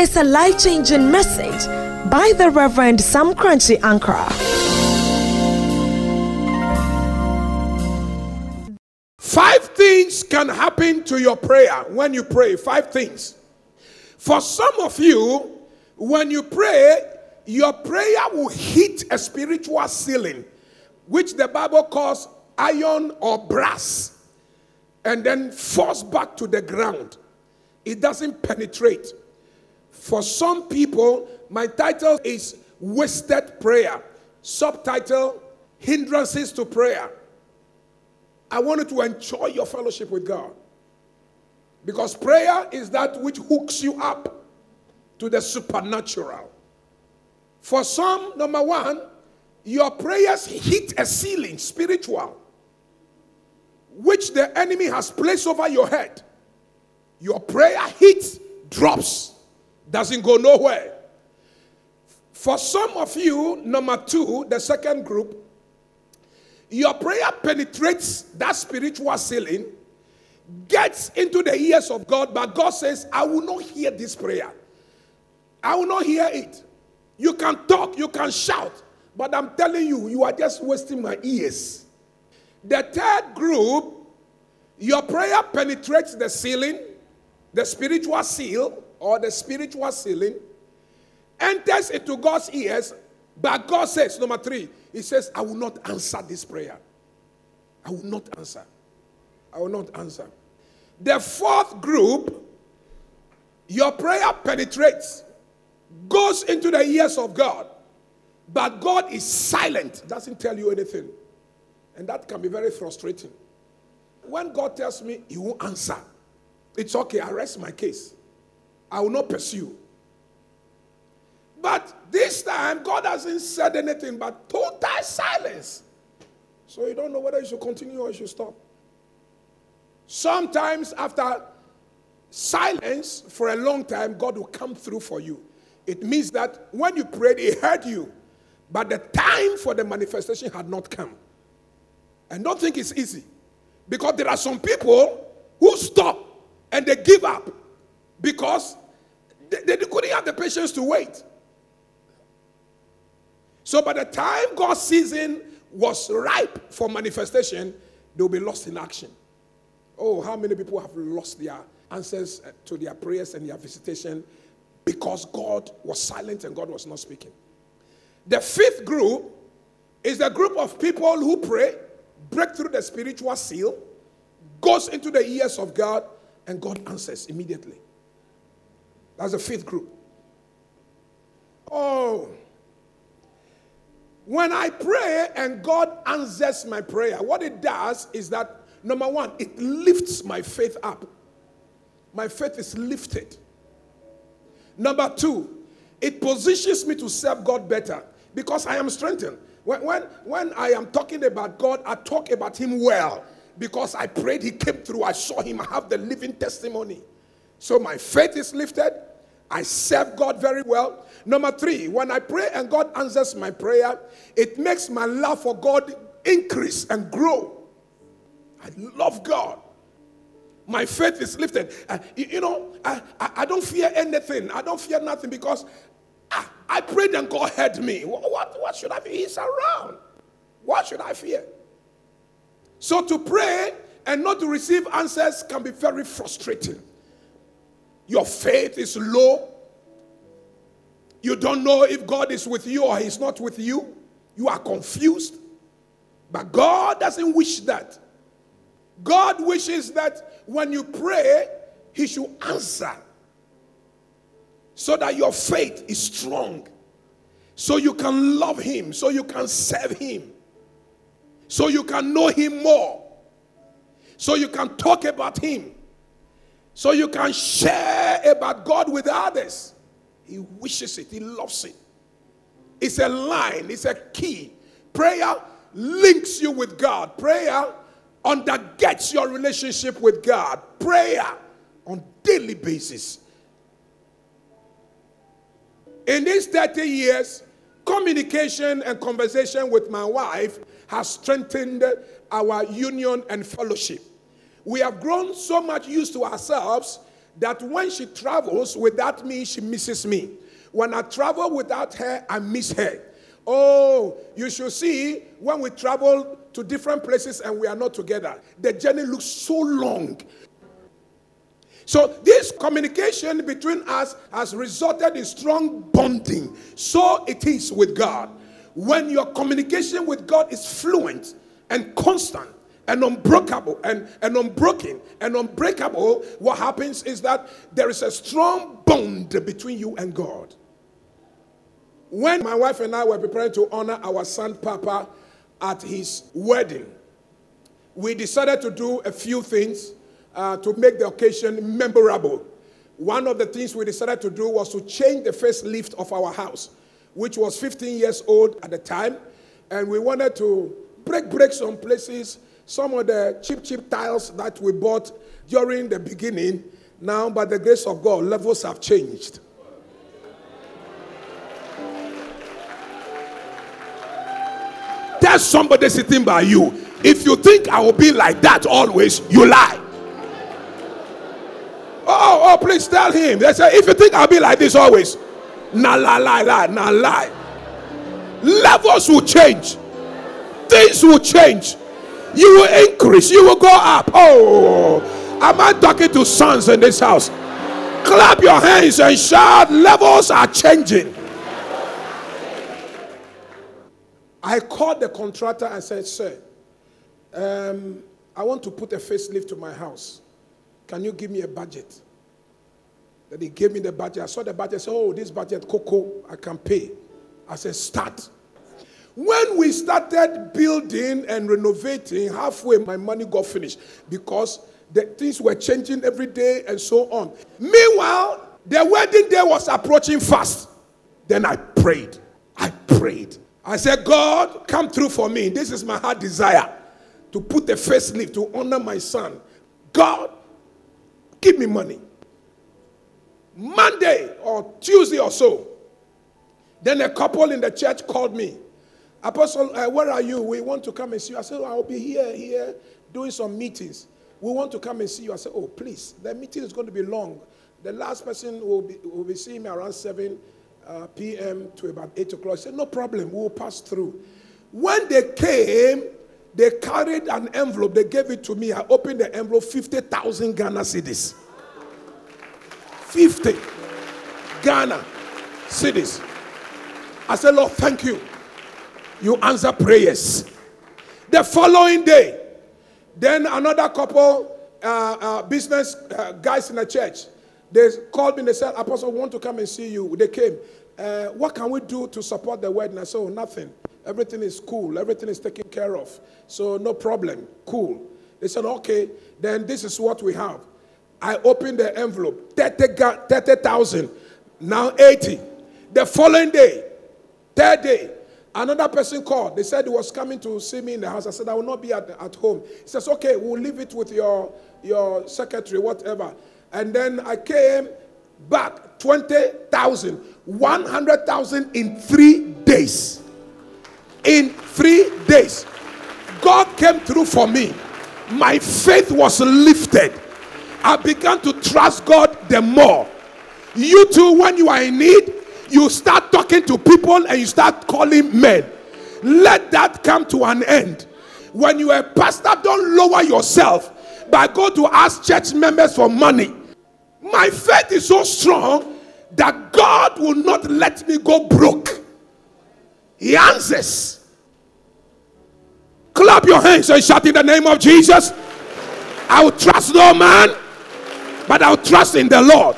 is a life changing message by the Reverend Sam Korankye Ankrah. Five things can happen to your prayer when you pray. Five things. For some of you, when you pray, your prayer will hit a spiritual ceiling, which the Bible calls iron or brass, and then falls back to the ground. It doesn't penetrate. For some people, my title is Wasted Prayer. Subtitle Hindrances to Prayer. I wanted to enjoy your fellowship with God. Because prayer is that which hooks you up to the supernatural. For some, number one, your prayers hit a ceiling, spiritual, which the enemy has placed over your head. Your prayer hits, drops, doesn't go nowhere. For some of you, number two, the second group, your prayer penetrates that spiritual ceiling, gets into the ears of God, but God says, I will not hear this prayer. I will not hear it. You can talk, you can shout, but I'm telling you, you are just wasting my ears. The third group, your prayer penetrates the ceiling, the spiritual seal, or the spiritual ceiling, enters into God's ears, but God says, number three, He says, I will not answer this prayer. I will not answer. I will not answer. The fourth group, your prayer penetrates, goes into the ears of God, but God is silent, doesn't tell you anything. And that can be very frustrating. When God tells me He won't answer, it's okay, I rest my case. I will not pursue. But this time, God hasn't said anything but total silence. So you don't know whether you should continue or you should stop. Sometimes, after silence for a long time, God will come through for you. It means that when you prayed, He heard you, but the time for the manifestation had not come. And don't think it's easy because there are some people who stop and they give up because they, they couldn't have the patience to wait. So by the time God's season was ripe for manifestation, they'll be lost in action. Oh, how many people have lost their answers uh, to their prayers and their visitation because God was silent and God was not speaking? The fifth group is the group of people who pray, break through the spiritual seal, goes into the ears of God, and God answers immediately. That's the fifth group. Oh, when I pray and God answers my prayer, what it does is that number one, it lifts my faith up. My faith is lifted. Number two, it positions me to serve God better because I am strengthened. When, when, when I am talking about God, I talk about Him well because I prayed, He came through, I saw Him, I have the living testimony. So my faith is lifted. I serve God very well. Number three, when I pray and God answers my prayer, it makes my love for God increase and grow. I love God. My faith is lifted. Uh, you, you, know, I, I, I, don't fear anything. I don't fear nothing because I, I prayed and God heard me. What, what, what should I fear? He's around. What should I fear? So to pray and not to receive answers can be very frustrating. Your faith is low. You don't know if God is with you or He's not with you. You are confused. But God doesn't wish that. God wishes that when you pray, He should answer so that your faith is strong, so you can love Him, so you can serve Him, so you can know Him more, so you can talk about Him, so you can share about God with others. He wishes it, He loves it. It's a line, it's a key. Prayer links you with God. Prayer undergets your relationship with God. Prayer on daily basis. In these 30 years, communication and conversation with my wife has strengthened our union and fellowship. We have grown so much used to ourselves that when she travels without me, she misses me. When I travel without her, I miss her. Oh, you should see when we travel to different places and we are not together, the journey looks so long. So, this communication between us has resulted in strong bonding. So it is with God. When your communication with God is fluent and constant, and unbreakable and, and unbroken and unbreakable, what happens is that there is a strong bond between you and God. When my wife and I were preparing to honor our son Papa at his wedding, we decided to do a few things uh, to make the occasion memorable. One of the things we decided to do was to change the first lift of our house, which was 15 years old at the time, and we wanted to break bricks on places. Some of the cheap, cheap tiles that we bought during the beginning, now by the grace of God, levels have changed. Tell somebody sitting by you, if you think I will be like that always, you lie. Oh, oh, please tell him. They say, if you think I'll be like this always, na la la la, na lie. Levels will change, things will change, you will increase, you will go up. Oh, am I talking to sons in this house? Clap your hands and shout, levels are changing. I called the contractor and said, Sir, um, I want to put a facelift to my house. Can you give me a budget? Then he gave me the budget. I saw the budget. I said, Oh, this budget, Coco, I can pay. I said, Start. When we started building and renovating, halfway my money got finished because the things were changing every day and so on. Meanwhile, the wedding day was approaching fast. Then I prayed. I prayed. I said, God, come through for me. This is my heart desire to put the first leaf to honor my son. God, give me money. Monday or Tuesday or so, then a couple in the church called me. Apostle, uh, where are you? We want to come and see you. I said, oh, I'll be here, here, doing some meetings. We want to come and see you. I said, Oh, please, the meeting is going to be long. The last person will be, will be seeing me around 7 uh, p.m. to about 8 o'clock. I said, No problem, we'll pass through. When they came, they carried an envelope, they gave it to me. I opened the envelope, 50,000 Ghana cedis. 50 Ghana cedis. I said, Lord, thank you. You answer prayers. The following day, then another couple, uh, uh, business uh, guys in the church, they called me and they said, Apostle, want to come and see you. They came. Uh, what can we do to support the wedding? I said, oh, nothing. Everything is cool. Everything is taken care of. So no problem. Cool. They said, okay, then this is what we have. I opened the envelope, 30,000, 30, now 80. The following day, third day, another person called. They said he was coming to see me in the house. I said, I will not be at, at home. He says, okay, we'll leave it with your, your secretary, whatever. And then I came back 20,000, 100,000 in three days. In three days. God came through for me. My faith was lifted. I began to trust God the more. You too, when you are in need, you start talking to people and you start calling men. Let that come to an end. When you are a pastor, don't lower yourself by going to ask church members for money. My faith is so strong that God will not let me go broke. He answers. Clap your hands and shout in the name of Jesus. I will trust no man, but I'll trust in the Lord.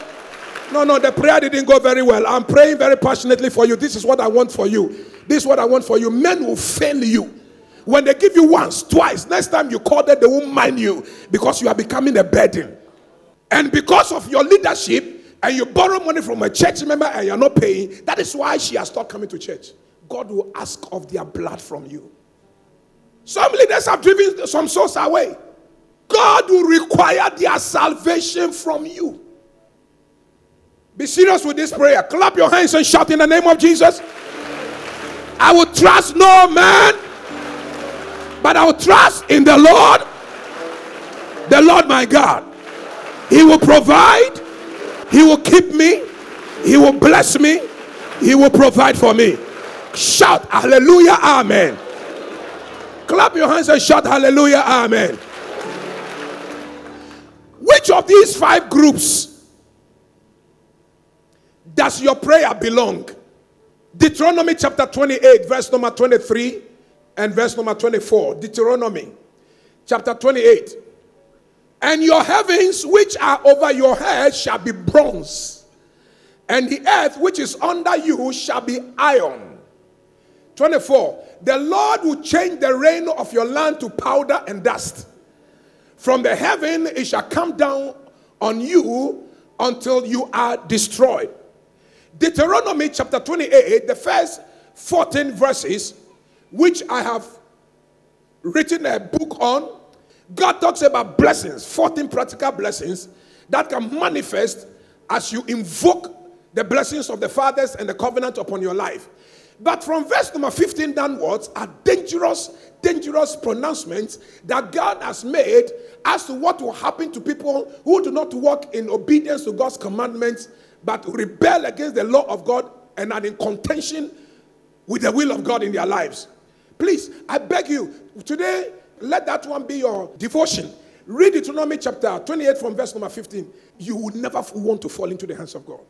No, no, the prayer didn't go very well. I'm praying very passionately for you. This is what I want for you. This is what I want for you. Men will fail you. When they give you once, twice, next time you call them, they won't mind you because you are becoming a burden. And because of your leadership, and you borrow money from a church member and you're not paying, that is why she has stopped coming to church. God will ask of their blood from you. Some leaders have driven some souls away. God will require their salvation from you. Be serious with this prayer. Clap your hands and shout in the name of Jesus. I will trust no man, but I will trust in the Lord, the Lord my God. He will provide He will keep me. He will bless me. He will provide for me. Shout hallelujah, amen. Clap your hands and shout hallelujah, amen. Which of these five groups does your prayer belong? Deuteronomy chapter 28, verse number 23 and verse number 24. Deuteronomy chapter 28. And your heavens which are over your head shall be bronze, and the earth which is under you shall be iron. 24. The Lord will change the rain of your land to powder and dust. From the heaven it shall come down on you until you are destroyed. Deuteronomy chapter 28, the first 14 verses, which I have written a book on, God talks about blessings, 14 practical blessings that can manifest as you invoke the blessings of the fathers and the covenant upon your life. But from verse number 15 downwards are dangerous, dangerous pronouncements that God has made as to what will happen to people who do not walk in obedience to God's commandments, but rebel against the law of God and are in contention with the will of God in their lives. Please, I beg you, today let that one be your devotion. Read Deuteronomy chapter 28 from verse number 15. You will never want to fall into the hands of God.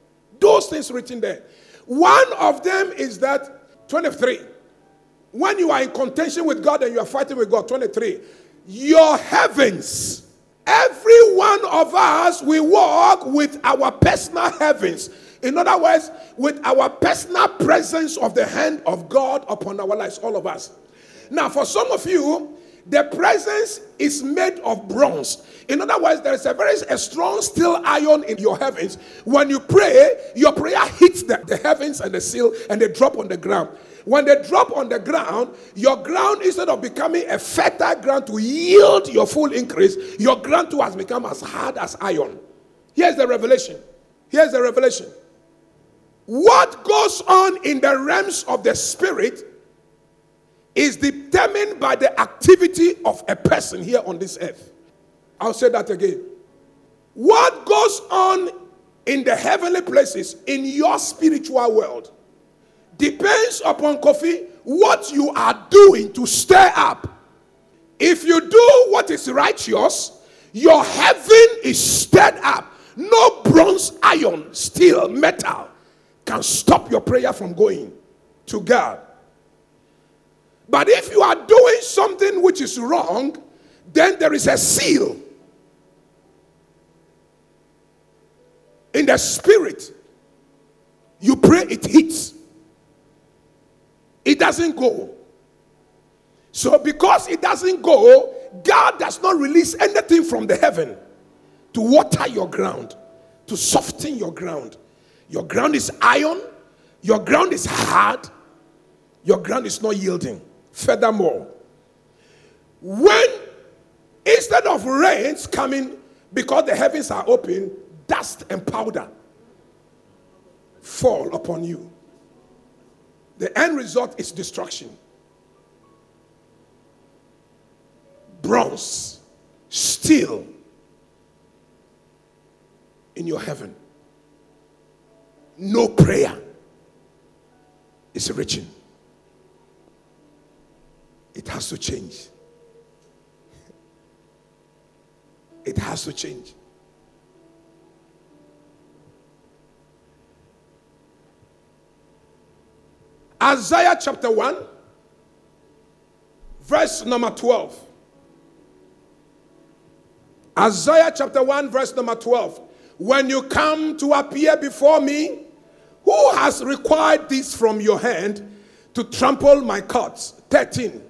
Those things written there. One of them is that 23. When you are in contention with God and you are fighting with God, 23. Your heavens, every one of us, we walk with our personal heavens. In other words, with our personal presence of the hand of God upon our lives, all of us. Now, for some of you, the presence is made of bronze. In other words, there is a very a strong steel iron in your heavens. When you pray, your prayer hits the, the heavens and the seal and they drop on the ground. When they drop on the ground, your ground, instead of becoming a fertile ground to yield your full increase, your ground too has become as hard as iron. Here's the revelation. Here's the revelation. What goes on in the realms of the spirit is determined by the activity of a person here on this earth. I'll say that again. What goes on in the heavenly places in your spiritual world depends upon Kofi what you are doing to stir up. If you do what is righteous, your heaven is stirred up. No bronze, iron, steel, metal can stop your prayer from going to God. But if you are doing something which is wrong, then there is a seal in the spirit. You pray, it hits, it doesn't go. So, because it doesn't go, God does not release anything from the heaven to water your ground, to soften your ground. Your ground is iron, your ground is hard, your ground is not yielding. Furthermore, when instead of rains coming because the heavens are open, dust and powder fall upon you. The end result is destruction. Bronze, steel in your heaven. No prayer is reaching. It has to change. It has to change. Isaiah chapter 1, verse number 12. Isaiah chapter 1, verse number 12. When you come to appear before me, who has required this from your hand to trample my courts? 13.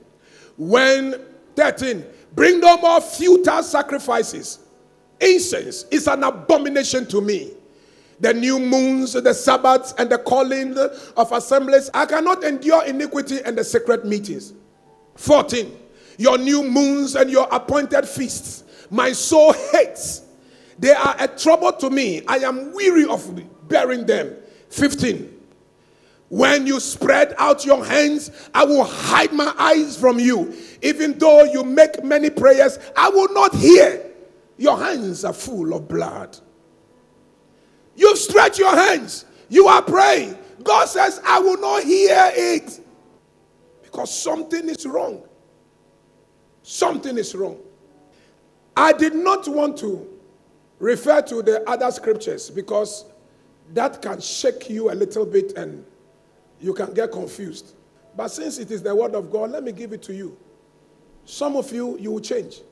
When 13, bring no more futile sacrifices. Incense is an abomination to me. The new moons, the Sabbaths, and the calling of assemblies. I cannot endure iniquity and the secret meetings. 14. Your new moons and your appointed feasts. My soul hates. They are a trouble to me. I am weary of bearing them. 15. When you spread out your hands, I will hide my eyes from you. Even though you make many prayers, I will not hear. Your hands are full of blood. You stretch your hands. You are praying. God says, I will not hear it because something is wrong. Something is wrong. I did not want to refer to the other scriptures because that can shake you a little bit and you can get confused. But since it is the word of God, let me give it to you. Some of you, you will change.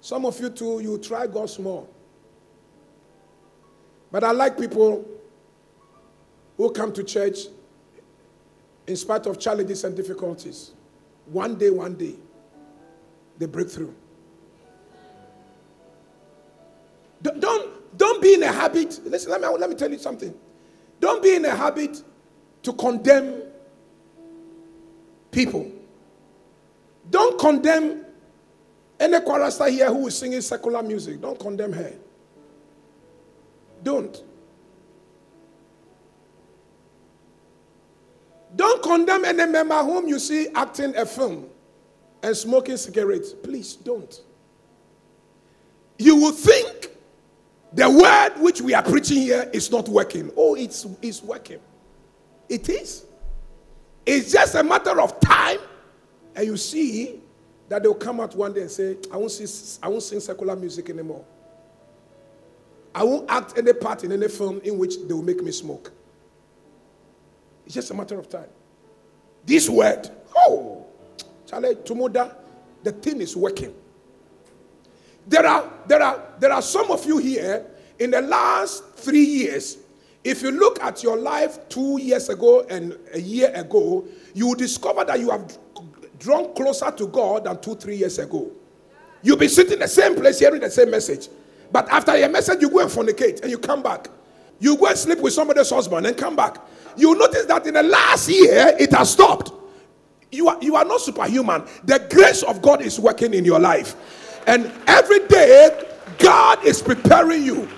Some of you, too, you will try God's more. But I like people who come to church in spite of challenges and difficulties. One day, one day, they break through. Don't, don't be in a habit. Listen, let me, let me tell you something. Don't be in a habit to condemn people. Don't condemn any chorister here who is singing secular music. Don't condemn her. Don't. Don't condemn any member whom you see acting a film and smoking cigarettes. Please don't. You will think the word which we are preaching here is not working. Oh, it's, it's working. It is. It's just a matter of time, and you see that they'll come out one day and say, I won't, see, I won't sing secular music anymore. I won't act any part in any film in which they will make me smoke. It's just a matter of time. This word, oh, Charlie, tomorrow, the thing is working. There are, there are, there are some of you here in the last three years. If you look at your life two years ago and a year ago, you will discover that you have drawn closer to God than two, three years ago. You'll be sitting in the same place hearing the same message. But after your message, you go and fornicate and you come back. You go and sleep with somebody's husband and come back. You notice that in the last year, it has stopped. You are, you are not superhuman. The grace of God is working in your life. And every day, God is preparing you.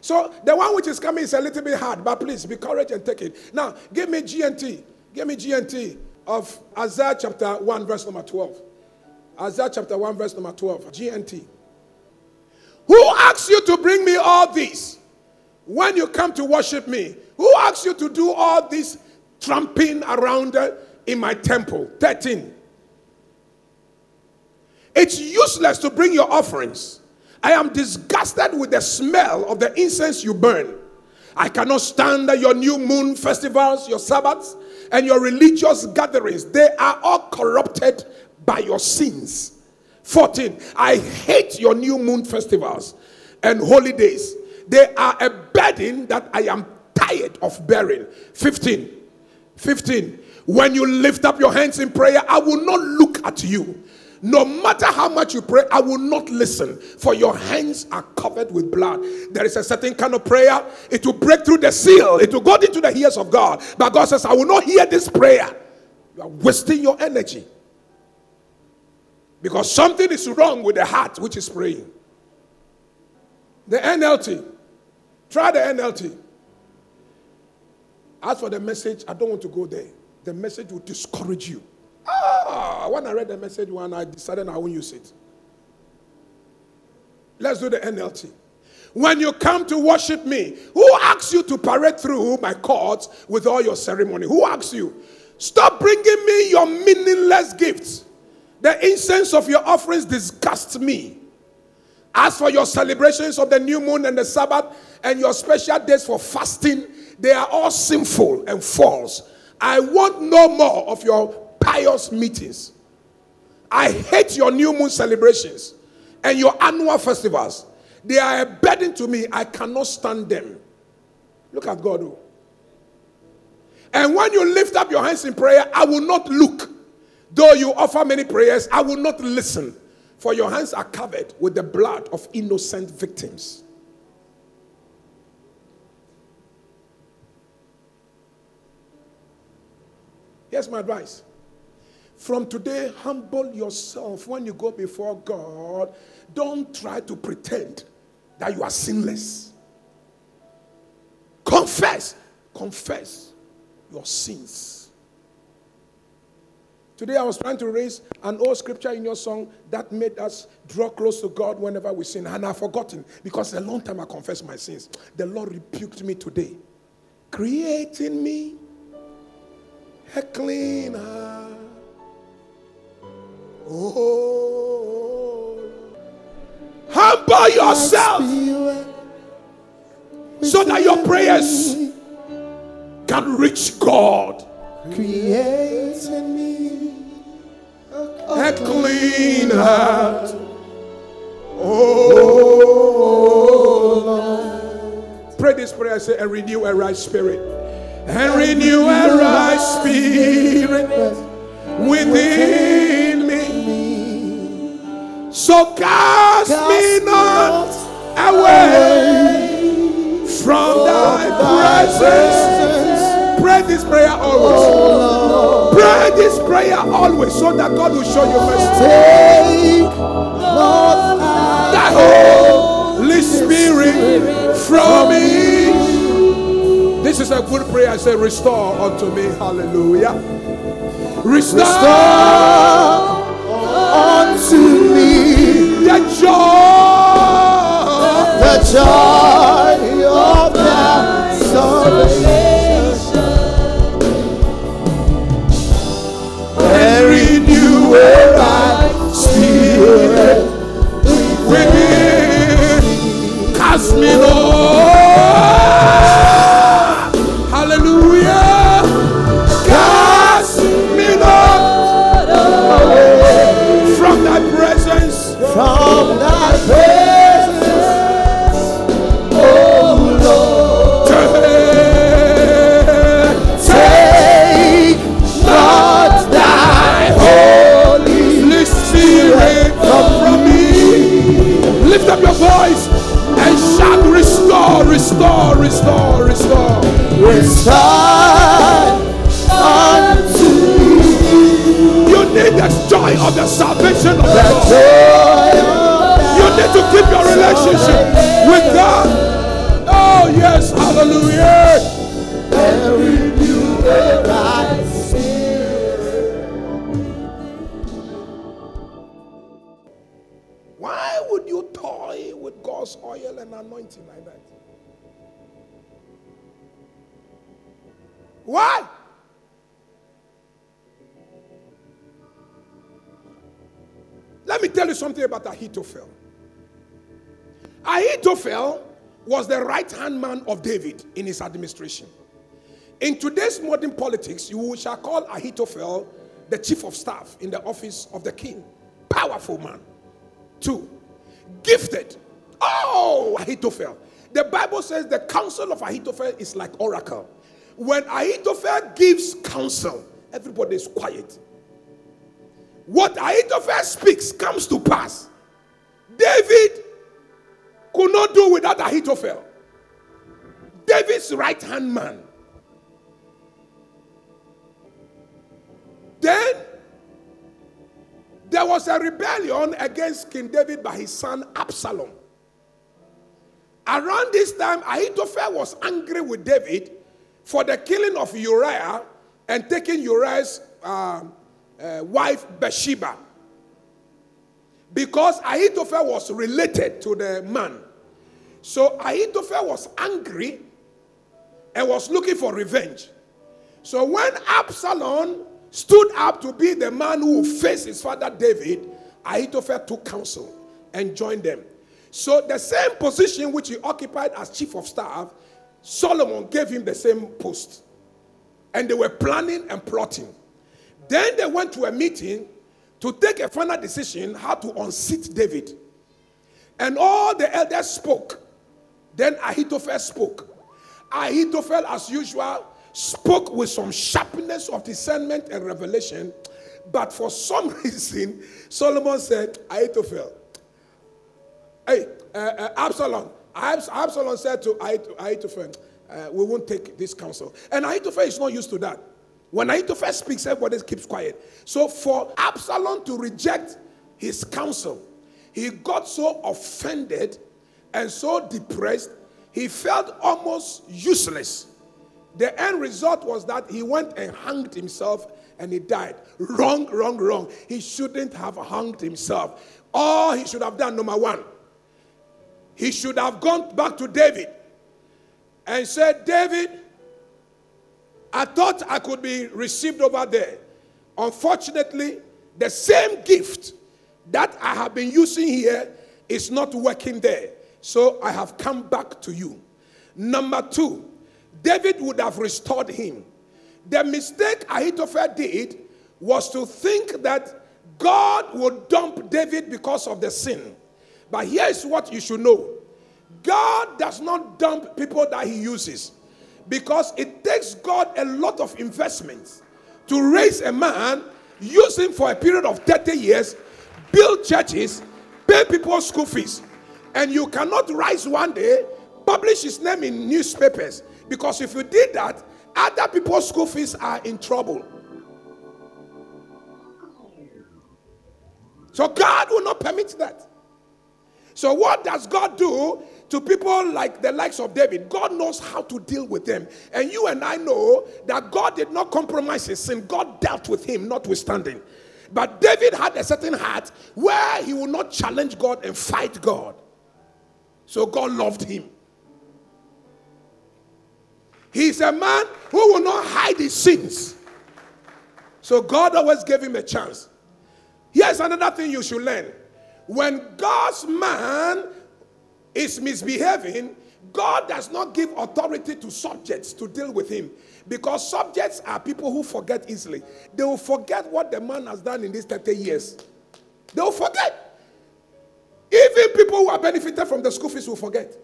So the one which is coming is a little bit hard, but please be courage and take it. Now, give me GNT. Give me GNT of Isaiah chapter 1, verse number 12. Isaiah chapter 1, verse number 12. GNT. Who asked you to bring me all this when you come to worship me? Who asked you to do all this tramping around uh, in my temple? 13. It's useless to bring your offerings. I am disgusted with the smell of the incense you burn. I cannot stand your new moon festivals, your Sabbaths, and your religious gatherings. They are all corrupted by your sins. 14. I hate your new moon festivals and holidays. They are a burden that I am tired of bearing. 15. 15. When you lift up your hands in prayer, I will not look at you. No matter how much you pray, I will not listen, for your hands are covered with blood. There is a certain kind of prayer, it will break through the seal, it will go into the ears of God. But God says, I will not hear this prayer. You are wasting your energy. Because something is wrong with the heart which is praying. The NLT. Try the NLT. As for the message, I don't want to go there. The message will discourage you. Ah, when I read the message one, I decided I won't use it. Let's do the NLT. When you come to worship me, who asks you to parade through my courts with all your ceremony? Who asks you? Stop bringing me your meaningless gifts. The incense of your offerings disgusts me. As for your celebrations of the new moon and the Sabbath and your special days for fasting, they are all sinful and false. I want no more of your pious meetings. I hate your new moon celebrations and your annual festivals. They are a burden to me. I cannot stand them. Look at God. Oh. And when you lift up your hands in prayer, I will not look. Though you offer many prayers, I will not listen. For your hands are covered with the blood of innocent victims. Here's my advice. From today, humble yourself when you go before God. Don't try to pretend that you are sinless. Confess, confess your sins Today I was trying to raise an old scripture in your song that made us draw close to God whenever we sin. And I've forgotten because a long time I confessed my sins. The Lord rebuked me today. Creating me a clean heart. Oh, humble yourself so that your prayers can reach God. Creating me A clean heart. Oh, Lord. pray this prayer. I Say, and renew a right spirit, and renew a right spirit within me. So cast me not away from thy presence. Pray this prayer always. Oh, Pray this prayer always so that God will show you mercy. Take The Holy Spirit from me. This is a good prayer. I say, Restore unto me. Hallelujah. Restore unto me the joy. the joy of thy salvation a right spirit. Cast me not. Restore, restore, restore, restore. unto me You need the joy of the salvation of the the Lord. joy You need to keep your relationship with God. Oh, yes, hallelujah. Why? Let me tell you something about Ahithophel. Ahithophel was the right hand man of David in his administration. In today's modern politics, you shall call Ahithophel the chief of staff in the office of the king. Powerful man. Two, gifted. Oh, Ahithophel. The Bible says the counsel of Ahithophel is like oracle. When Ahithophel gives counsel, everybody is quiet. What Ahithophel speaks comes to pass. David could not do without Ahithophel. David's right hand man. Then there was a rebellion against King David by his son Absalom. Around this time, Ahithophel was angry with David for the killing of Uriah and taking Uriah's uh, uh, wife Bathsheba. Because Ahithophel was related to the man. So Ahithophel was angry and was looking for revenge. So when Absalom stood up to be the man who faced his father David, Ahithophel took counsel and joined them. So the same position which he occupied as chief of staff, Solomon gave him the same post. And they were planning and plotting. Then they went to a meeting to take a final decision how to unseat David. And all the elders spoke. Then Ahithophel spoke. Ahithophel, as usual, spoke with some sharpness of discernment and revelation. But for some reason, Solomon said, Ahithophel, hey, uh, uh, Absalom. Abs- Absalom said to Ahithophel, uh, we won't take this counsel. And Ahithophel is not used to that. When Ahithophel speaks, everybody keeps quiet. So for Absalom to reject his counsel, he got so offended and so depressed, he felt almost useless. The end result was that he went and hanged himself and he died. Wrong, wrong, wrong. He shouldn't have hanged himself. All he should have done, number one, he should have gone back to David and said, David, I thought I could be received over there. Unfortunately, the same gift that I have been using here is not working there. So I have come back to you. Number two, David would have restored him. The mistake Ahithophel did was to think that God would dump David because of the sin. But here's what you should know God does not dump people that he uses because it takes God a lot of investments to raise a man, use him for a period of 30 years, build churches, pay people school fees. And you cannot rise one day, publish his name in newspapers because if you did that, other people's school fees are in trouble. So God will not permit that. So, what does God do to people like the likes of David? God knows how to deal with them. And you and I know that God did not compromise his sin, God dealt with him, notwithstanding. But David had a certain heart where he would not challenge God and fight God. So, God loved him. He's a man who will not hide his sins. So God always gave him a chance. Here's another thing you should learn. When God's man is misbehaving, God does not give authority to subjects to deal with him because subjects are people who forget easily. They will forget what the man has done in these 30 years. They will forget. Even people who are benefited from the school fees will forget.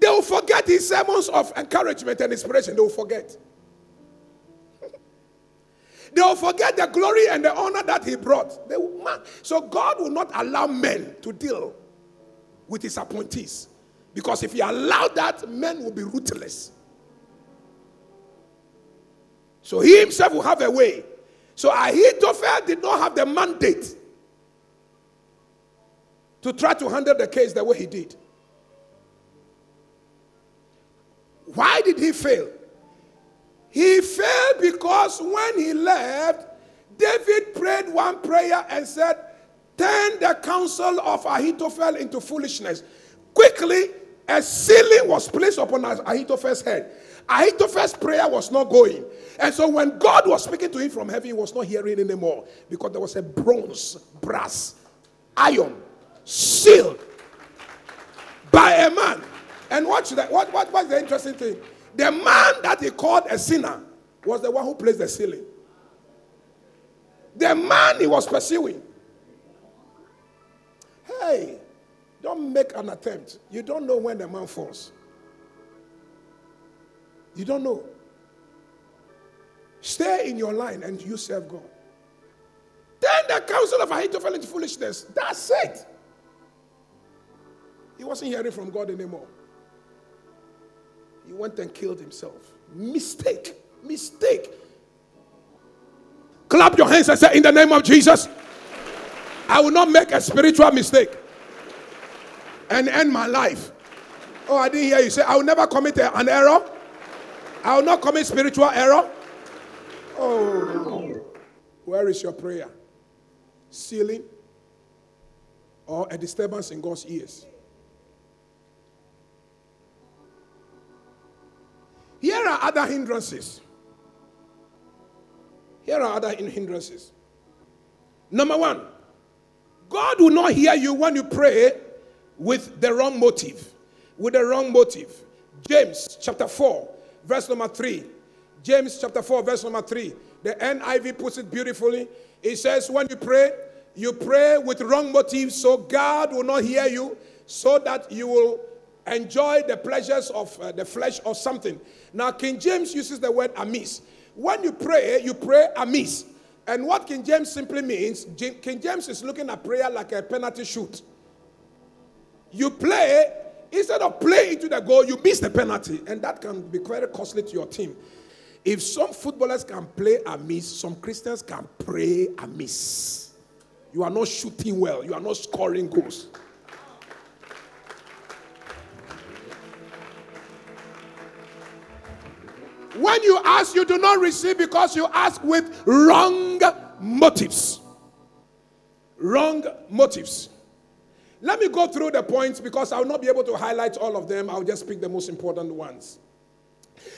They will forget his sermons of encouragement and inspiration. They will forget. They will forget the glory and the honor that he brought. Will. So God will not allow men to deal with his appointees. Because if he allowed that, men will be ruthless. So he himself will have a way. So Ahithophel did not have the mandate to try to handle the case the way he did. Why did he fail? He failed because when he left, David prayed one prayer and said, Turn the counsel of Ahithophel into foolishness. Quickly, a ceiling was placed upon Ahithophel's head. Ahithophel's prayer was not going. And so when God was speaking to him from heaven, he was not hearing anymore because there was a bronze, brass, iron, sealed by a man and watch that. What, what, what's the interesting thing? The man that he called a sinner was the one who placed the ceiling. The man he was pursuing. Hey, don't make an attempt. You don't know when the man falls. You don't know. Stay in your line and you serve God. Then the counsel of Ahithophel into foolishness. That's it. He wasn't hearing from God anymore. He went and killed himself. Mistake. Mistake. Clap your hands and say, In the name of Jesus, I will not make a spiritual mistake and end my life. Oh, I didn't hear you say, I will never commit an error. I will not commit spiritual error. Oh, where is your prayer? Ceiling or a disturbance in God's ears? Here are other hindrances. Here are other hindrances. Number one, God will not hear you when you pray with the wrong motive. With the wrong motive. James chapter 4, verse number 3. James chapter 4, verse number 3. The NIV puts it beautifully. It says, When you pray, you pray with wrong motives, so God will not hear you, so that you will enjoy the pleasures of uh, the flesh or something. Now, King James uses the word amiss. When you pray, you pray amiss. And what King James simply means, King James is looking at prayer like a penalty shoot. You play, instead of playing into the goal, you miss the penalty. And that can be very costly to your team. If some footballers can play amiss, some Christians can pray amiss. You are not shooting well, you are not scoring goals. When you ask, you do not receive because you ask with wrong motives. Wrong motives. Let me go through the points because I will not be able to highlight all of them. I'll just pick the most important ones.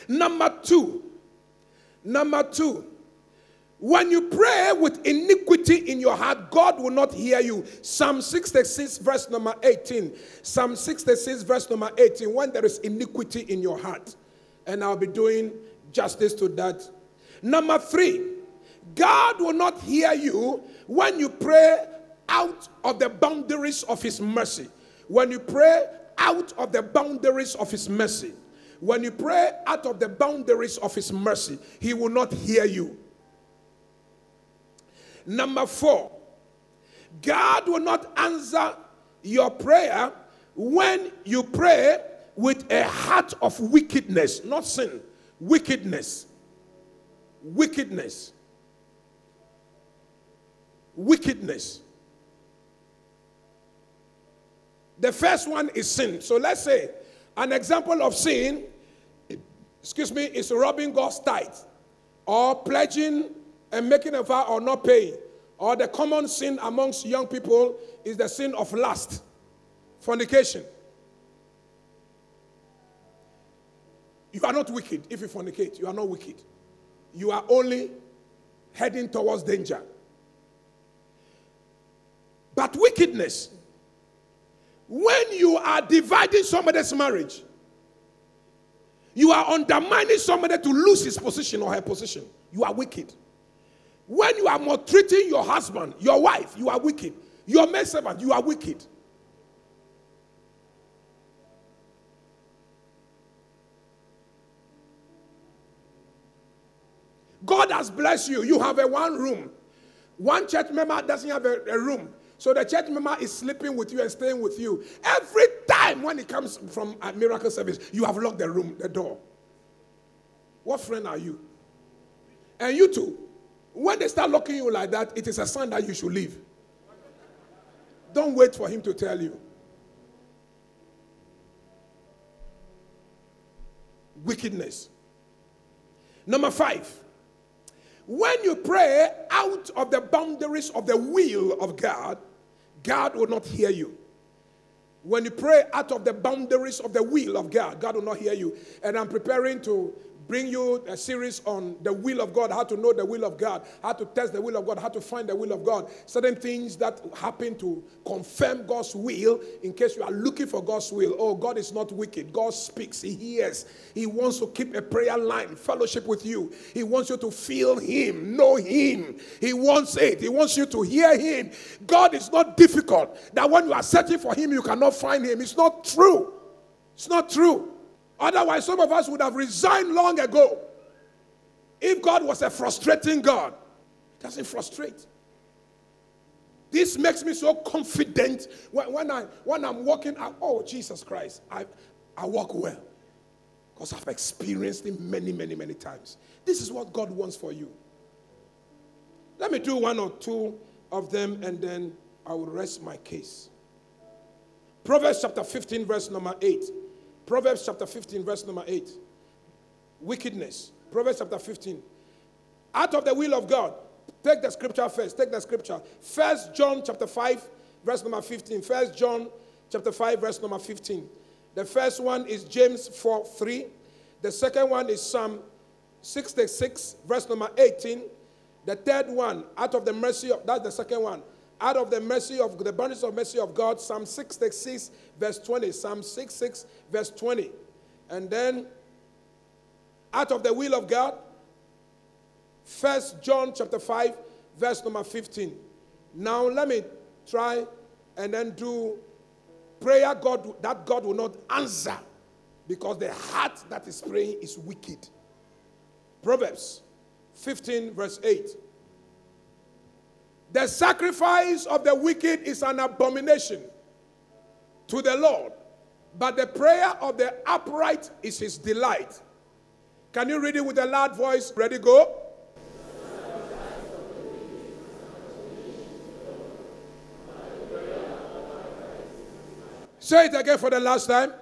Number two, number two, when you pray with iniquity in your heart, God will not hear you. Psalm 66, verse number 18. Psalm 66, verse number 18. When there is iniquity in your heart, and I'll be doing justice to that. Number three, God will not hear you when you pray out of the boundaries of His mercy. When you pray out of the boundaries of His mercy. When you pray out of the boundaries of His mercy, He will not hear you. Number four, God will not answer your prayer when you pray with a heart of wickedness, not sin, wickedness. Wickedness. Wickedness. The first one is sin. So let's say an example of sin, excuse me, is robbing God's tithe or pledging and making a vow or not paying. Or the common sin amongst young people is the sin of lust, fornication. You are not wicked if you fornicate. You are not wicked. You are only heading towards danger. But wickedness, when you are dividing somebody's marriage, you are undermining somebody to lose his position or her position. You are wicked. When you are maltreating your husband, your wife, you are wicked. Your maidservant, you are wicked. God has blessed you. You have a one room. One church member doesn't have a, a room. So the church member is sleeping with you and staying with you. Every time when he comes from a miracle service, you have locked the room, the door. What friend are you? And you too. When they start locking you like that, it is a sign that you should leave. Don't wait for him to tell you. Wickedness. Number five, when you pray out of the boundaries of the will of God, God will not hear you. When you pray out of the boundaries of the will of God, God will not hear you. And I'm preparing to bring you a series on the will of God, how to know the will of God, how to test the will of God, how to find the will of God. Certain things that happen to confirm God's will in case you are looking for God's will. Oh, God is not wicked. God speaks, He hears. He wants to keep a prayer line, fellowship with you. He wants you to feel Him, know Him. He wants it. He wants you to hear Him. God is not difficult. That when you are searching for Him, you cannot find Him. It's not true. It's not true. Otherwise, some of us would have resigned long ago. If God was a frustrating God, doesn't frustrate. This makes me so confident when, when, I, when I'm walking out. Oh, Jesus Christ, I, I walk well. Because I've experienced it many, many, many times. This is what God wants for you. Let me do one or two of them and then I will rest my case. Proverbs chapter 15, verse number 8. Proverbs chapter 15, verse number 8. Wickedness. Proverbs chapter 15. Out of the will of God. Take the scripture first. Take the scripture. First John chapter 5, verse number 15. First John chapter 5, verse number 15. The first one is James 4 3. The second one is Psalm 66, verse number 18. The third one, out of the mercy of, that's the second one out of the mercy of the abundance of mercy of God, Psalm 66, verse 20. Psalm 66, verse 20. And then out of the will of God, First John chapter 5, verse number 15. Now let me try and then do prayer God that God will not answer because the heart that is praying is wicked. Proverbs 15, verse 8. The sacrifice of the wicked is an abomination to the Lord, but the prayer of the upright is his delight. Can you read it with a loud voice? Ready, go. Say it again for the last time.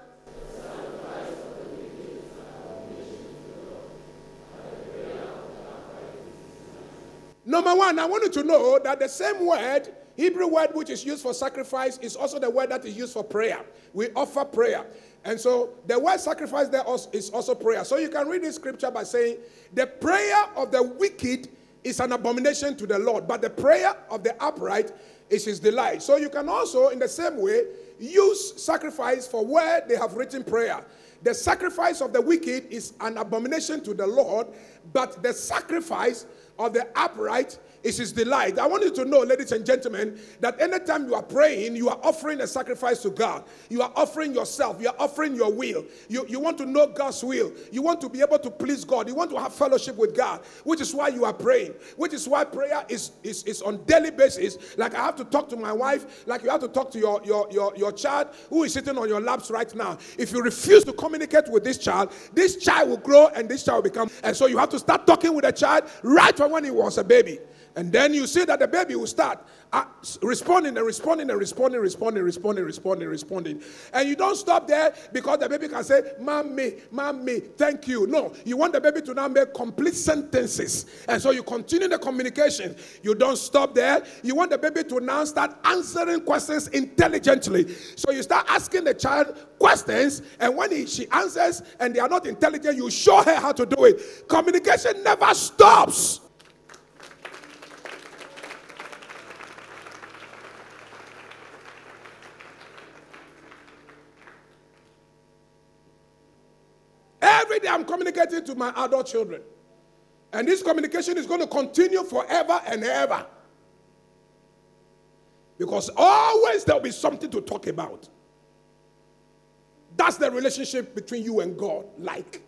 Number one, I want you to know that the same word, Hebrew word which is used for sacrifice, is also the word that is used for prayer. We offer prayer. And so the word sacrifice there is also prayer. So you can read this scripture by saying, The prayer of the wicked is an abomination to the Lord, but the prayer of the upright is his delight. So you can also, in the same way, use sacrifice for where they have written prayer. The sacrifice of the wicked is an abomination to the Lord, but the sacrifice of the upright is his delight. I want you to know, ladies and gentlemen, that anytime you are praying, you are offering a sacrifice to God. You are offering yourself, you are offering your will. You, you want to know God's will. You want to be able to please God. You want to have fellowship with God, which is why you are praying, which is why prayer is, is, is on daily basis. Like I have to talk to my wife, like you have to talk to your, your, your, your child who is sitting on your laps right now. If you refuse to communicate with this child, this child will grow and this child will become. And so you have to start talking with a child right from when he was a baby. And then you see that the baby will start uh, responding and responding and responding, responding, responding, responding, responding. And you don't stop there because the baby can say, Mommy, Mommy, thank you. No, you want the baby to now make complete sentences. And so you continue the communication. You don't stop there. You want the baby to now start answering questions intelligently. So you start asking the child questions, and when he, she answers and they are not intelligent, you show her how to do it. Communication never stops. Every day I'm communicating to my adult children. And this communication is going to continue forever and ever. Because always there'll be something to talk about. That's the relationship between you and God, like.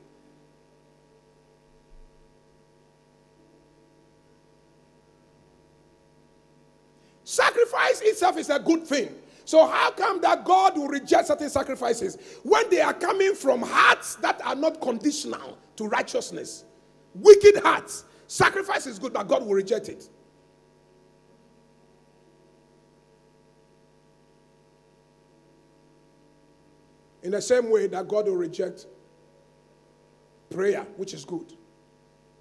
Sacrifice itself is a good thing. So, how come that God will reject certain sacrifices when they are coming from hearts that are not conditional to righteousness? Wicked hearts. Sacrifice is good, but God will reject it. In the same way that God will reject prayer, which is good.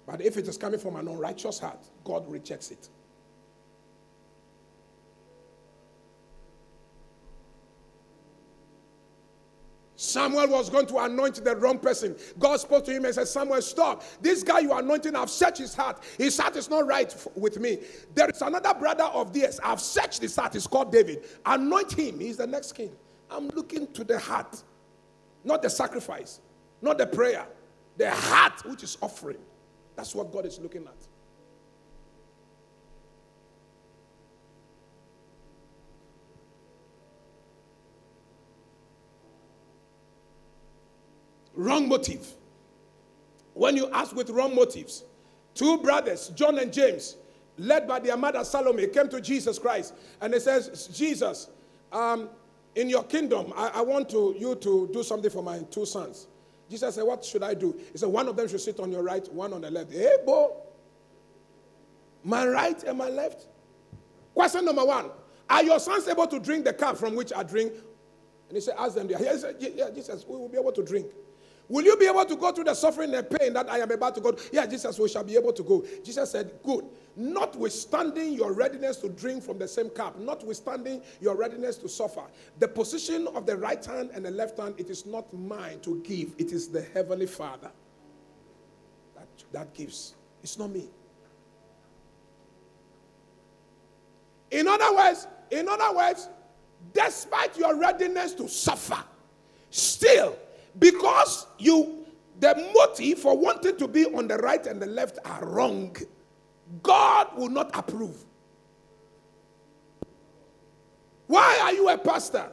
But if it is coming from an unrighteous heart, God rejects it. Samuel was going to anoint the wrong person. God spoke to him and said, Samuel, stop. This guy you are anointing, I've searched his heart. His heart is not right f- with me. There is another brother of theirs. I've searched his heart. He's called David. Anoint him. He's the next king. I'm looking to the heart, not the sacrifice, not the prayer. The heart, which is offering. That's what God is looking at. Wrong motive. When you ask with wrong motives, two brothers, John and James, led by their mother Salome, came to Jesus Christ and they says, Jesus, um, in your kingdom, I, I want to, you to do something for my two sons. Jesus said, What should I do? He said, One of them should sit on your right, one on the left. Hey, boy, my right and my left. Question number one Are your sons able to drink the cup from which I drink? And he said, Ask them there. He said, Yeah, Jesus, we will be able to drink. Will you be able to go through the suffering and pain that I am about to go? Yeah, Jesus, we shall be able to go. Jesus said, Good. Notwithstanding your readiness to drink from the same cup, notwithstanding your readiness to suffer, the position of the right hand and the left hand, it is not mine to give. It is the Heavenly Father that, that gives. It's not me. In other words, in other words, despite your readiness to suffer, still because you the motive for wanting to be on the right and the left are wrong god will not approve. Why are you a pastor?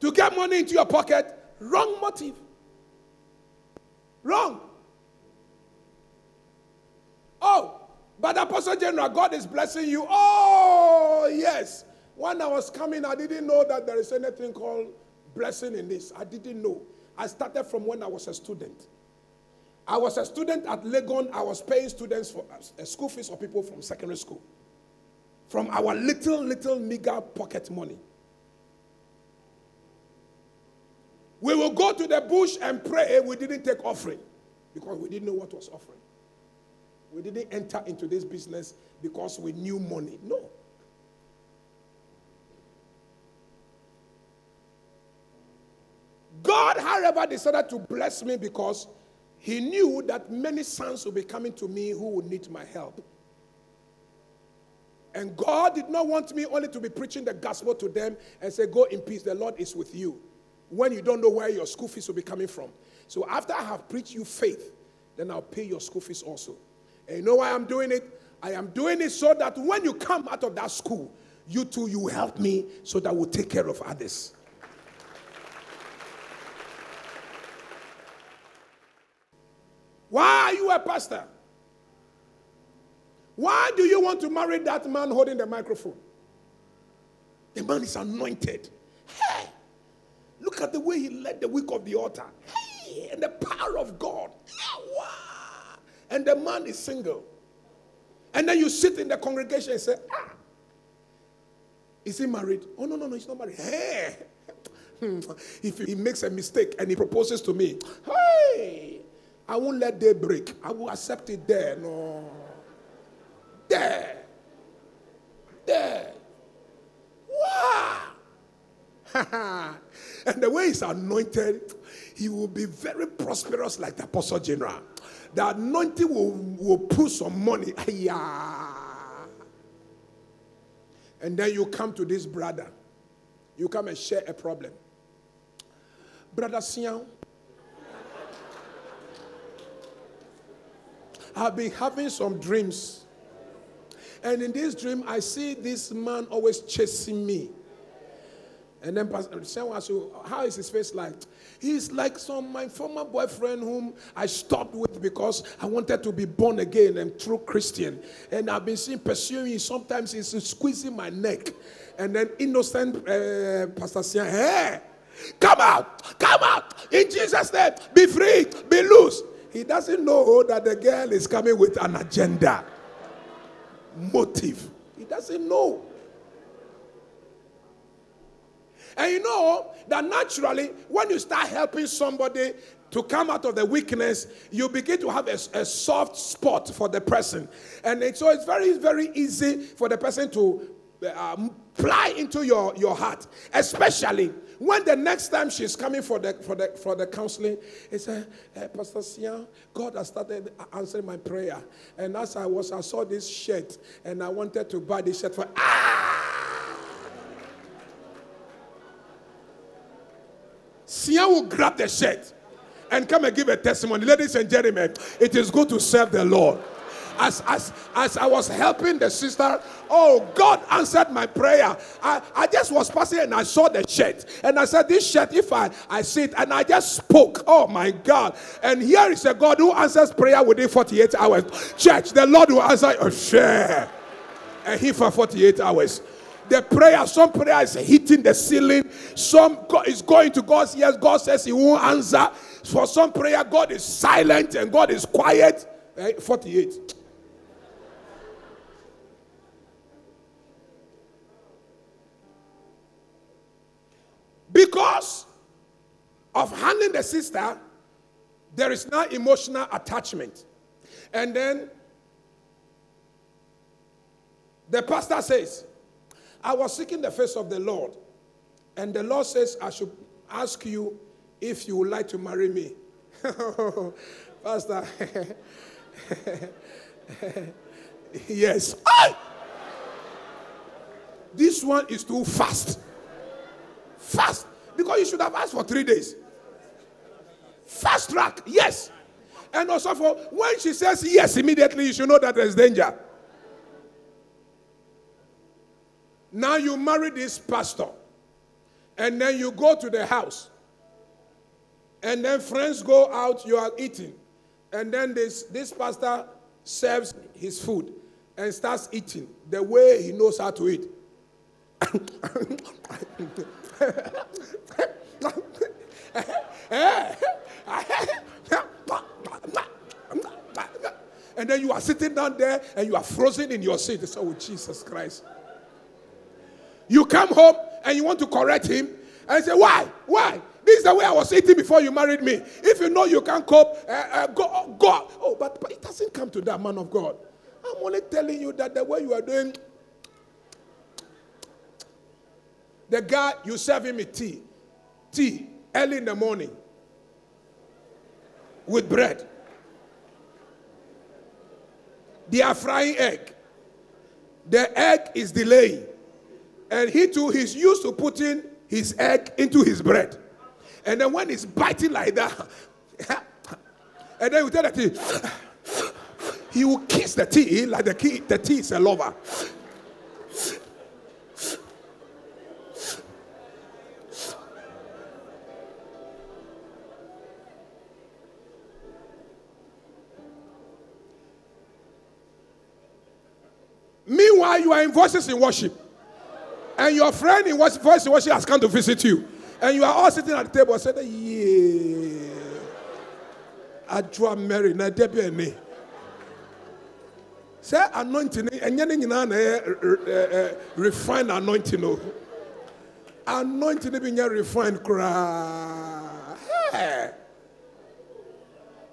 To get money into your pocket? Wrong motive. Wrong. Oh but apostle general god is blessing you. Oh yes. When i was coming i didn't know that there is anything called blessing in this. I didn't know. I started from when I was a student. I was a student at Legon. I was paying students for uh, school fees for people from secondary school. From our little, little meager pocket money. We will go to the bush and pray. We didn't take offering because we didn't know what was offering. We didn't enter into this business because we knew money. No. God, however, decided to bless me because he knew that many sons will be coming to me who would need my help. And God did not want me only to be preaching the gospel to them and say, Go in peace, the Lord is with you, when you don't know where your school fees will be coming from. So after I have preached you faith, then I'll pay your school fees also. And you know why I'm doing it? I am doing it so that when you come out of that school, you too, you help me so that we'll take care of others. Why are you a pastor? Why do you want to marry that man holding the microphone? The man is anointed. Hey, look at the way he led the week of the altar. Hey, and the power of God. And the man is single. And then you sit in the congregation and say, ah, is he married? Oh, no, no, no, he's not married. Hey, if he makes a mistake and he proposes to me, hey, I won't let day break. I will accept it there. No. There. There. Wow. and the way he's anointed, he will be very prosperous like the apostle general. The anointing will, will put some money. And then you come to this brother. You come and share a problem. Brother Sian, I've been having some dreams. And in this dream, I see this man always chasing me. And then Pastor someone asked how is his face like? He's like some my former boyfriend whom I stopped with because I wanted to be born again and true Christian. And I've been seeing pursuing. Sometimes he's squeezing my neck. And then innocent uh, Pastor Sian, hey, come out, come out in Jesus' name, be free, be loose. He doesn't know that the girl is coming with an agenda, motive. He doesn't know. And you know that naturally, when you start helping somebody to come out of the weakness, you begin to have a, a soft spot for the person. And it, so it's very, very easy for the person to um, ply into your, your heart, especially when the next time she's coming for the for the for the counseling, he said, hey, Pastor Sian, God has started answering my prayer. And as I was, I saw this shirt and I wanted to buy this shirt for ah. Sian will grab the shirt and come and give a testimony. Ladies and gentlemen, it is good to serve the Lord as, as, as I was helping the sister, oh, God answered my prayer. I, I just was passing and I saw the shirt. And I said, This shirt, if I, I see it, and I just spoke, oh my God. And here is a God who answers prayer within 48 hours. Church, the Lord will answer your share. And he for 48 hours the prayer, some prayer is hitting the ceiling, some is going to God's ears. God says He won't answer. For some prayer, God is silent and God is quiet. Eh, 48. Because of handling the sister, there is now emotional attachment. And then the pastor says, I was seeking the face of the Lord. And the Lord says, I should ask you if you would like to marry me. pastor. yes. This one is too fast. Fast. Because you should have asked for three days. Fast track, yes. And also for when she says yes immediately, you should know that there's danger. Now you marry this pastor, and then you go to the house, and then friends go out, you are eating, and then this, this pastor serves his food and starts eating the way he knows how to eat. and then you are sitting down there and you are frozen in your seat. Oh, Jesus Christ. You come home and you want to correct him and say, Why? Why? This is the way I was eating before you married me. If you know you can't cope, uh, uh, go, go. Oh, but, but it doesn't come to that, man of God. I'm only telling you that the way you are doing, the guy, you serve him with tea. Tea, early in the morning, with bread. They are frying egg. The egg is delaying. And he too, he's used to putting his egg into his bread. And then when it's biting like that, and then you tell the tea, he will kiss the tea like the, key, the tea is a lover. You are in voices in worship. And your friend in voice in worship has come to visit you. And you are all sitting at the table and saying, Yeah. Adwa Mary, na Debbie and me. Say anointing, and you know, refined anointing. oh. Anointing being refined.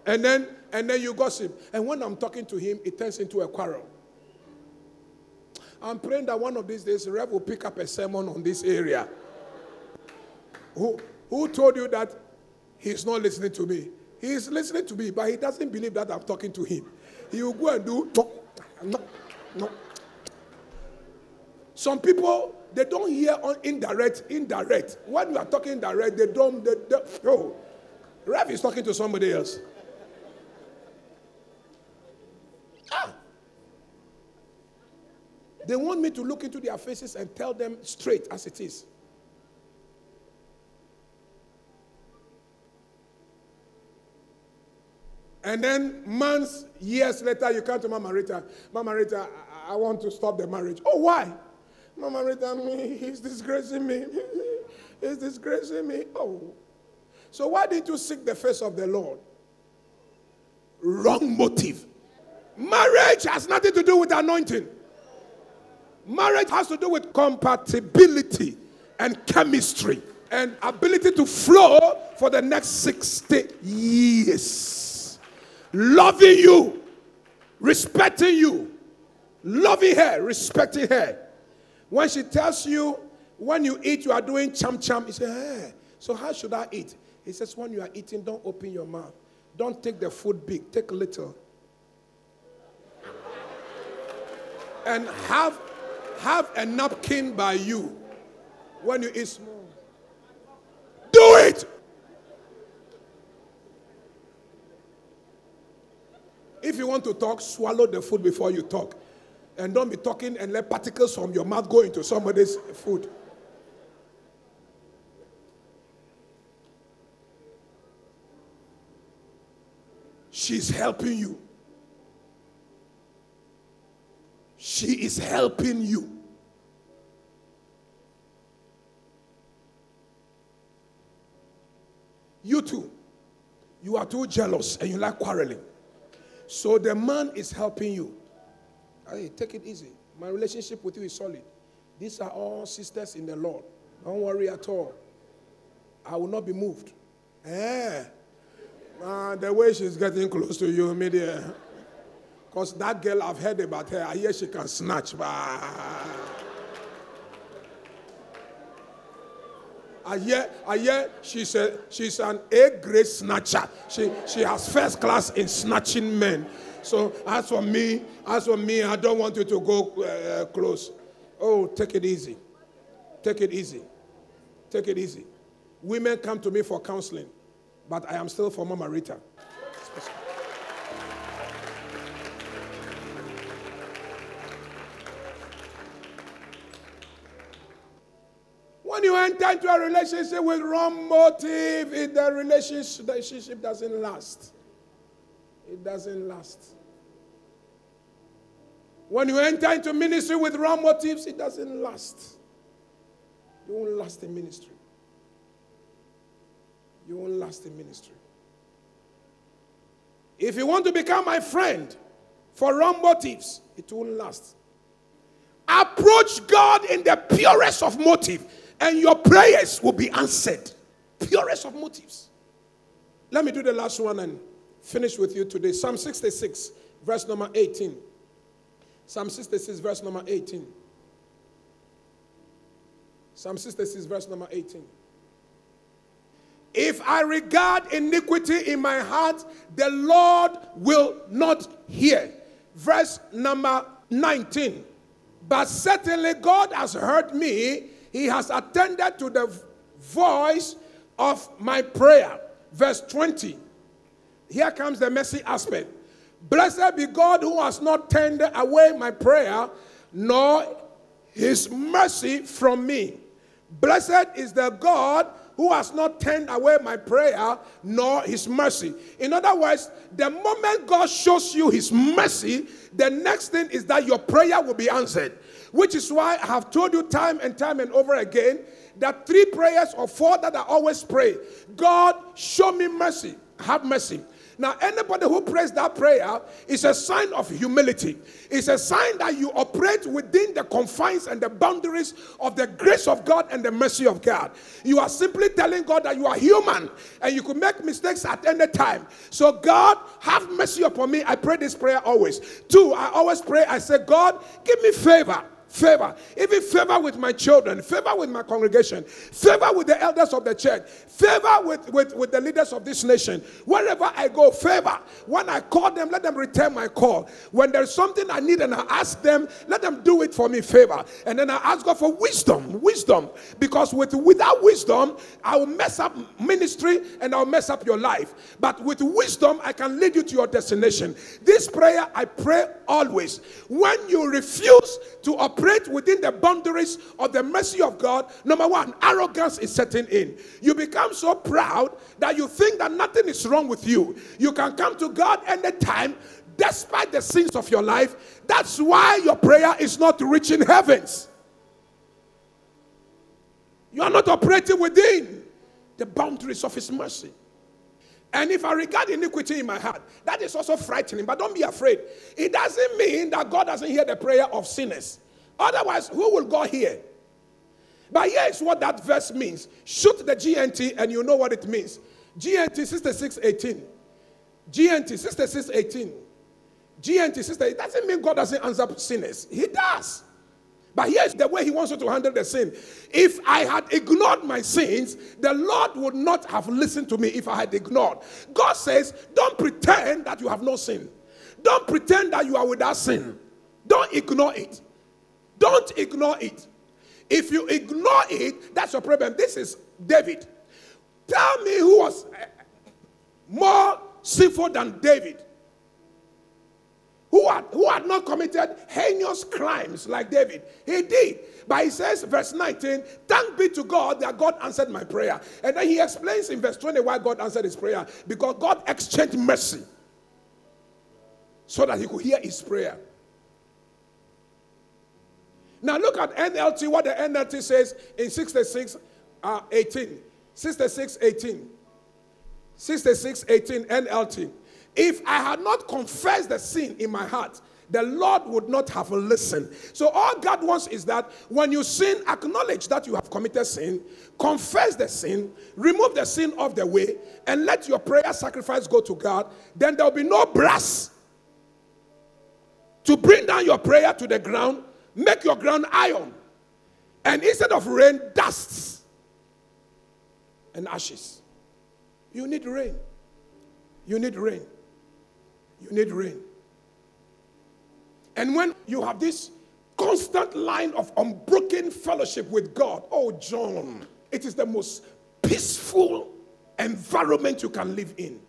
And then and then you gossip. And when I'm talking to him, it turns into a quarrel. I'm praying that one of these days, Rev will pick up a sermon on this area. Who, who told you that he's not listening to me? He's listening to me, but he doesn't believe that I'm talking to him. He will go and do no, no, no. Some people they don't hear on indirect, indirect. When you are talking direct, they don't. They, they, oh, Rev is talking to somebody else. Ah. They want me to look into their faces and tell them straight as it is. And then months, years later, you come to Mama Rita. Mama Rita, I, I want to stop the marriage. Oh, why? Mama Rita, me, he's disgracing me. he's disgracing me. Oh. So why didn't you seek the face of the Lord? Wrong motive. Marriage has nothing to do with anointing. Marriage has to do with compatibility and chemistry and ability to flow for the next 60 years. Loving you, respecting you, loving her, respecting her. When she tells you, when you eat, you are doing cham cham, you say, hey, eh, so how should I eat? He says, when you are eating, don't open your mouth. Don't take the food big, take little. And have have a napkin by you when you eat small. Do it. If you want to talk, swallow the food before you talk. And don't be talking and let particles from your mouth go into somebody's food. She's helping you. She is helping you. You too. You are too jealous and you like quarreling. So the man is helping you. Hey, take it easy. My relationship with you is solid. These are all sisters in the Lord. Don't worry at all. I will not be moved. Eh. Uh, the way she's getting close to you, media. Because that girl, I've heard about her. I hear she can snatch. Bah. I hear, I hear she's, a, she's an A grade snatcher. She, she has first class in snatching men. So as for me, as for me, I don't want you to go uh, close. Oh, take it easy. Take it easy. Take it easy. Women come to me for counseling, but I am still for Mama Rita. Enter into a relationship with wrong motive, it, the relationship, doesn't last. It doesn't last. When you enter into ministry with wrong motives, it doesn't last. You won't last in ministry. You won't last in ministry. If you want to become my friend for wrong motives, it won't last. Approach God in the purest of motive, and your prayers will be answered. Purest of motives. Let me do the last one and finish with you today. Psalm 66, verse number 18. Psalm 66, verse number 18. Psalm 66, verse number 18. If I regard iniquity in my heart, the Lord will not hear. Verse number 19. But certainly God has heard me, He has attended to the voice of my prayer. Verse 20. Here comes the mercy aspect. Blessed be God who has not turned away my prayer, nor his mercy from me. Blessed is the God who has not turned away my prayer, nor his mercy. In other words, the moment God shows you his mercy, the next thing is that your prayer will be answered. Which is why I have told you time and time and over again that three prayers or four that I always pray God, show me mercy, have mercy. Now, anybody who prays that prayer is a sign of humility. It's a sign that you operate within the confines and the boundaries of the grace of God and the mercy of God. You are simply telling God that you are human and you could make mistakes at any time. So, God, have mercy upon me. I pray this prayer always. Two, I always pray, I say, God, give me favor favor, even favor with my children, favor with my congregation, favor with the elders of the church, favor with, with, with the leaders of this nation. Wherever I go, favor. When I call them, let them return my call. When there's something I need and I ask them, let them do it for me, favor. And then I ask God for wisdom, wisdom. Because with without wisdom, I will mess up ministry and I'll mess up your life. But with wisdom, I can lead you to your destination. This prayer I pray always. When you refuse to operate within the boundaries of the mercy of God, number one, arrogance is setting in. You become so proud that you think that nothing is wrong with you. You can come to God anytime, despite the sins of your life. That's why your prayer is not reaching heavens. You are not operating within the boundaries of His mercy. And if I regard iniquity in my heart, that is also frightening, but don't be afraid. It doesn't mean that God doesn't hear the prayer of sinners. Otherwise, who will God hear? But here's what that verse means. Shoot the GNT and you know what it means. GNT 6618. GNT 6618. GNT 66. It doesn't mean God doesn't answer sinners. He does. But here's the way he wants you to handle the sin. If I had ignored my sins, the Lord would not have listened to me if I had ignored. God says, Don't pretend that you have no sin. Don't pretend that you are without sin. Don't ignore it. Don't ignore it. If you ignore it, that's your problem. This is David. Tell me who was eh, more sinful than David who had, who had not committed heinous crimes like David. He did. But he says, verse 19, thank be to God that God answered my prayer. And then he explains in verse 20 why God answered his prayer. Because God exchanged mercy so that he could hear his prayer. Now look at NLT, what the NLT says in 66 uh, 18. 66 18. 66 18 NLT. If I had not confessed the sin in my heart, the Lord would not have listened. So, all God wants is that when you sin, acknowledge that you have committed sin, confess the sin, remove the sin off the way, and let your prayer sacrifice go to God. Then there will be no brass to bring down your prayer to the ground, make your ground iron. And instead of rain, dust and ashes. You need rain. You need rain. You need rain. And when you have this constant line of unbroken fellowship with God, oh, John, it is the most peaceful environment you can live in.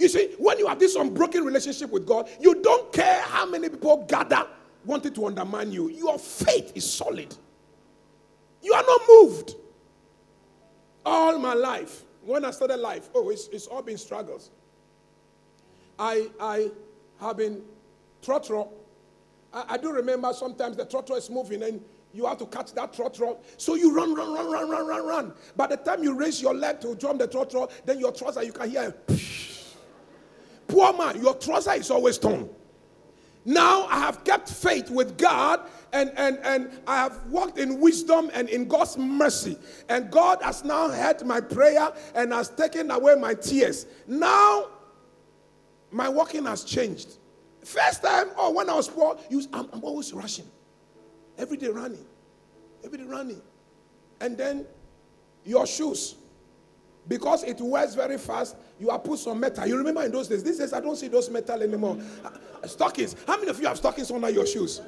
You see, when you have this unbroken relationship with God, you don't care how many people gather wanting to undermine you. Your faith is solid. You are not moved. All my life, when I started life, oh, it's, it's all been struggles. I, I have been trotro. I, I do remember sometimes the trotro is moving and you have to catch that trotro. So you run, run, run, run, run, run, run. By the time you raise your leg to jump the trotro, then your trouser, you can hear. Poor man, your trouser is always torn. Now I have kept faith with God and, and, and I have walked in wisdom and in God's mercy. And God has now heard my prayer and has taken away my tears. Now my walking has changed. First time, oh, when I was poor, you, I'm, I'm always rushing. Every day running. Every day running. And then your shoes because it wears very fast, you are put some metal. You remember in those days, these days I don't see those metal anymore. Uh, stockings. How many of you have stockings under your shoes?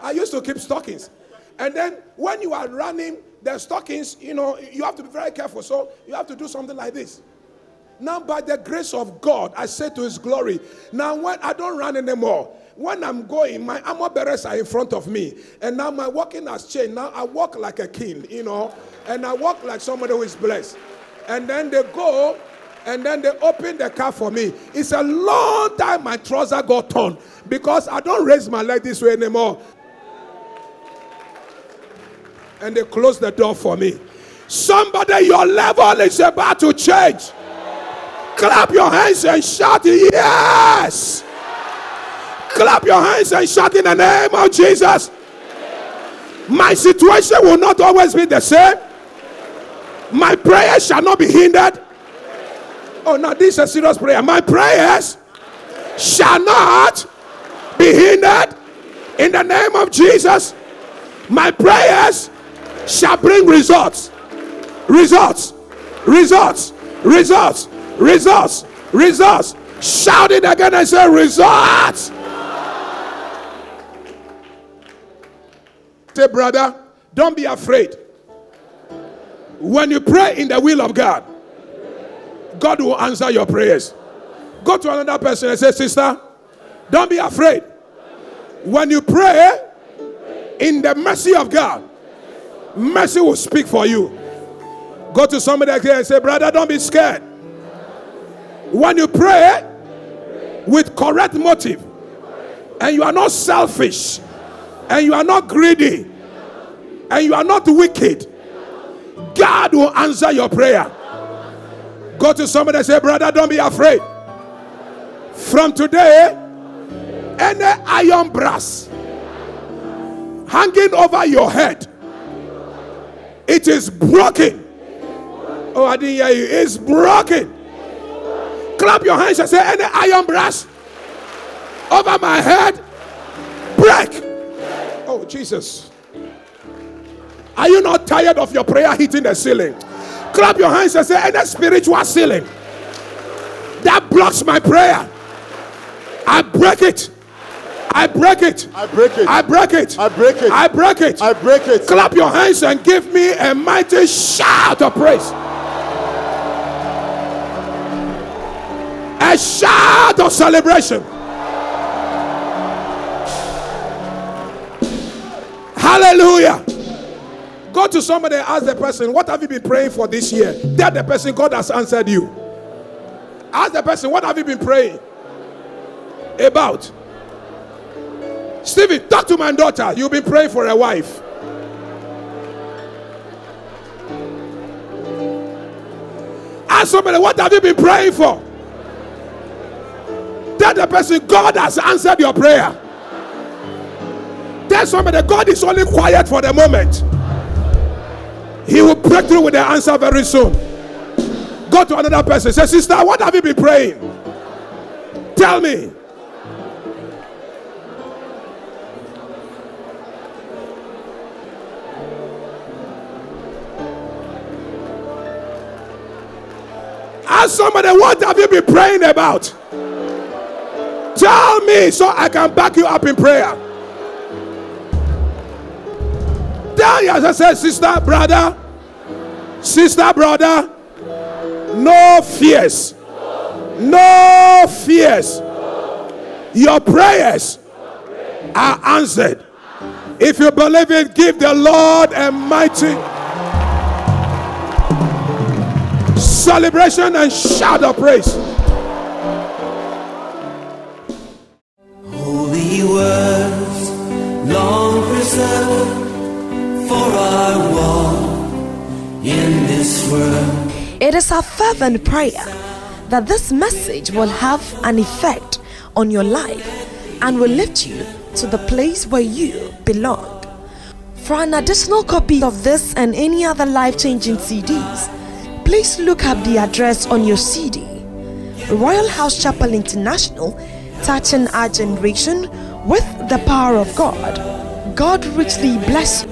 I used to keep stockings. And then when you are running, the stockings, you know, you have to be very careful. So you have to do something like this. Now, by the grace of God, I say to his glory, now when I don't run anymore, when I'm going, my armor bearers are in front of me. And now my walking has changed. Now I walk like a king, you know, and I walk like somebody who is blessed. And then they go and then they open the car for me. It's a long time my trouser got torn because I don't raise my leg this way anymore. And they close the door for me. Somebody, your level is about to change. Clap your hands and shout, Yes! Clap your hands and shout in the name of Jesus. My situation will not always be the same. My prayers shall not be hindered. Oh, now this is a serious prayer. My prayers shall not be hindered in the name of Jesus. My prayers shall bring results. Results. Results. Results. Results. Results. Shout it again and say results. Say, brother, don't be afraid. When you pray in the will of God, God will answer your prayers. Go to another person and say, Sister, don't be afraid. When you pray in the mercy of God, mercy will speak for you. Go to somebody again and say, Brother, don't be scared. When you pray with correct motive and you are not selfish and you are not greedy and you are not wicked, God will answer your prayer. Go to somebody and say, Brother, don't be afraid. From today, any iron brass hanging over your head, it is broken. Oh, I didn't hear you. It's broken. Clap your hands and say, Any iron brass over my head, break. Oh, Jesus. Are you not tired of your prayer hitting the ceiling? Clap your hands and say, Any spiritual ceiling that blocks my prayer, I break it. I break it. I break it. I break it. I break it. I break it. I break it. Clap your hands and give me a mighty shout of praise. A shout of celebration. Hallelujah. Go to somebody ask the person, What have you been praying for this year? Tell the person, God has answered you. Ask the person, What have you been praying about? Stephen, talk to my daughter. You've been praying for a wife. Ask somebody, What have you been praying for? Tell the person, God has answered your prayer. Tell somebody, God is only quiet for the moment. He will break through with the answer very soon. Go to another person. Say, Sister, what have you been praying? Tell me. Ask somebody, what have you been praying about? Tell me so I can back you up in prayer. Tell you, as I said, sister, brother, sister, brother, no fears, no fears. Your prayers are answered. If you believe it, give the Lord a mighty celebration and shout of praise. Holy words, long preserved It is our fervent prayer that this message will have an effect on your life and will lift you to the place where you belong. For an additional copy of this and any other life changing CDs, please look up the address on your CD. Royalhouse Chapel International, touching our generation with the power of God. God richly bless.